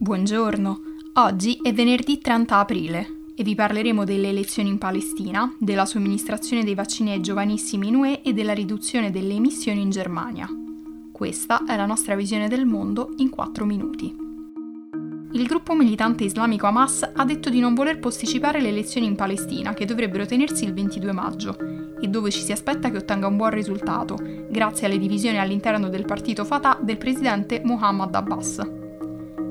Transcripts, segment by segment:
Buongiorno, oggi è venerdì 30 aprile e vi parleremo delle elezioni in Palestina, della somministrazione dei vaccini ai giovanissimi in UE e della riduzione delle emissioni in Germania. Questa è la nostra visione del mondo in 4 minuti. Il gruppo militante islamico Hamas ha detto di non voler posticipare le elezioni in Palestina, che dovrebbero tenersi il 22 maggio, e dove ci si aspetta che ottenga un buon risultato, grazie alle divisioni all'interno del partito Fatah del presidente Muhammad Abbas.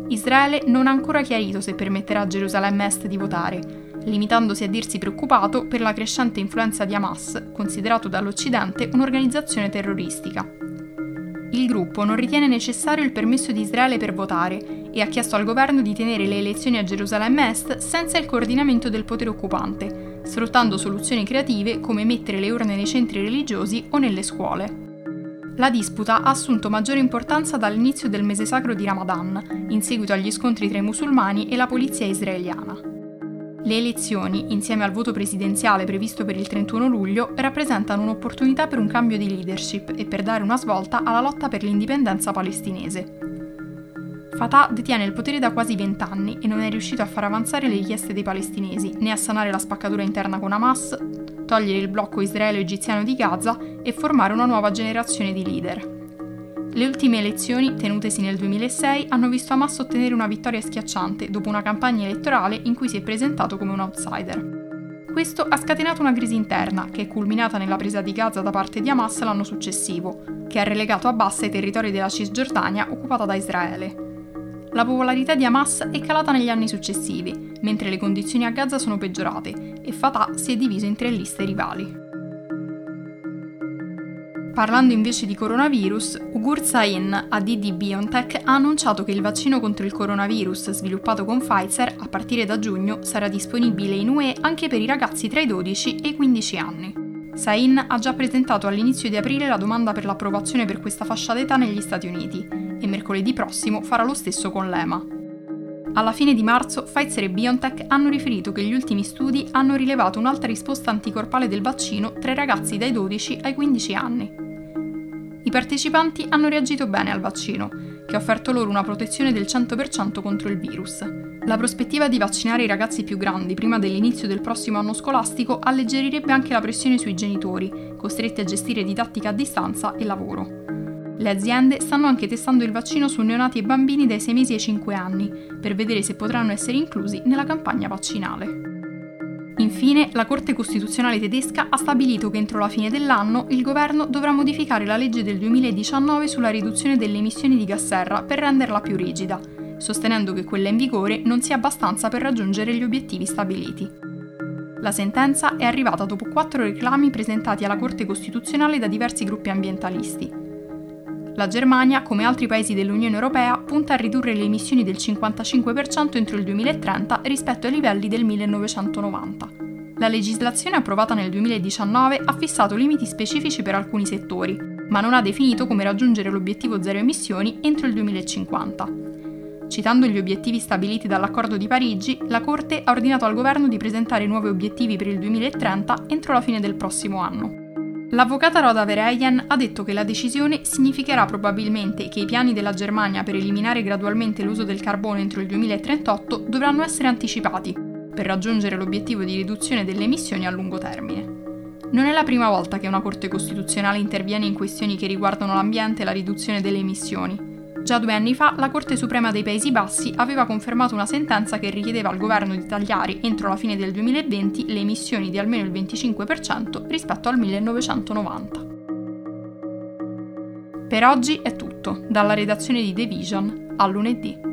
Israele non ha ancora chiarito se permetterà a Gerusalemme Est di votare, limitandosi a dirsi preoccupato per la crescente influenza di Hamas, considerato dall'Occidente un'organizzazione terroristica. Il gruppo non ritiene necessario il permesso di Israele per votare e ha chiesto al governo di tenere le elezioni a Gerusalemme Est senza il coordinamento del potere occupante, sfruttando soluzioni creative come mettere le urne nei centri religiosi o nelle scuole. La disputa ha assunto maggiore importanza dall'inizio del mese sacro di Ramadan, in seguito agli scontri tra i musulmani e la polizia israeliana. Le elezioni, insieme al voto presidenziale previsto per il 31 luglio, rappresentano un'opportunità per un cambio di leadership e per dare una svolta alla lotta per l'indipendenza palestinese. Fatah detiene il potere da quasi vent'anni e non è riuscito a far avanzare le richieste dei palestinesi, né a sanare la spaccatura interna con Hamas, togliere il blocco israelo-egiziano di Gaza e formare una nuova generazione di leader. Le ultime elezioni, tenutesi nel 2006, hanno visto Hamas ottenere una vittoria schiacciante dopo una campagna elettorale in cui si è presentato come un outsider. Questo ha scatenato una crisi interna, che è culminata nella presa di Gaza da parte di Hamas l'anno successivo, che ha relegato Abbas ai territori della Cisgiordania occupata da Israele. La popolarità di Hamas è calata negli anni successivi, mentre le condizioni a Gaza sono peggiorate e Fatah si è diviso in tre liste rivali. Parlando invece di coronavirus, Ugur Sain, ADD BioNTech, ha annunciato che il vaccino contro il coronavirus sviluppato con Pfizer a partire da giugno sarà disponibile in UE anche per i ragazzi tra i 12 e i 15 anni. Sain ha già presentato all'inizio di aprile la domanda per l'approvazione per questa fascia d'età negli Stati Uniti e mercoledì prossimo farà lo stesso con l'EMA. Alla fine di marzo, Pfizer e BioNTech hanno riferito che gli ultimi studi hanno rilevato un'alta risposta anticorpale del vaccino tra i ragazzi dai 12 ai 15 anni. I partecipanti hanno reagito bene al vaccino, che ha offerto loro una protezione del 100% contro il virus. La prospettiva di vaccinare i ragazzi più grandi prima dell'inizio del prossimo anno scolastico alleggerirebbe anche la pressione sui genitori, costretti a gestire didattica a distanza e lavoro. Le aziende stanno anche testando il vaccino su neonati e bambini dai 6 mesi ai 5 anni, per vedere se potranno essere inclusi nella campagna vaccinale. Infine, la Corte Costituzionale tedesca ha stabilito che entro la fine dell'anno il governo dovrà modificare la legge del 2019 sulla riduzione delle emissioni di gas serra per renderla più rigida, sostenendo che quella in vigore non sia abbastanza per raggiungere gli obiettivi stabiliti. La sentenza è arrivata dopo quattro reclami presentati alla Corte Costituzionale da diversi gruppi ambientalisti. La Germania, come altri paesi dell'Unione Europea, punta a ridurre le emissioni del 55% entro il 2030 rispetto ai livelli del 1990. La legislazione approvata nel 2019 ha fissato limiti specifici per alcuni settori, ma non ha definito come raggiungere l'obiettivo zero emissioni entro il 2050. Citando gli obiettivi stabiliti dall'accordo di Parigi, la Corte ha ordinato al governo di presentare nuovi obiettivi per il 2030 entro la fine del prossimo anno. L'avvocata Roda Vereyen ha detto che la decisione significherà probabilmente che i piani della Germania per eliminare gradualmente l'uso del carbone entro il 2038 dovranno essere anticipati per raggiungere l'obiettivo di riduzione delle emissioni a lungo termine. Non è la prima volta che una Corte Costituzionale interviene in questioni che riguardano l'ambiente e la riduzione delle emissioni. Già due anni fa la Corte Suprema dei Paesi Bassi aveva confermato una sentenza che richiedeva al governo di tagliare entro la fine del 2020 le emissioni di almeno il 25% rispetto al 1990. Per oggi è tutto, dalla redazione di The Vision a lunedì.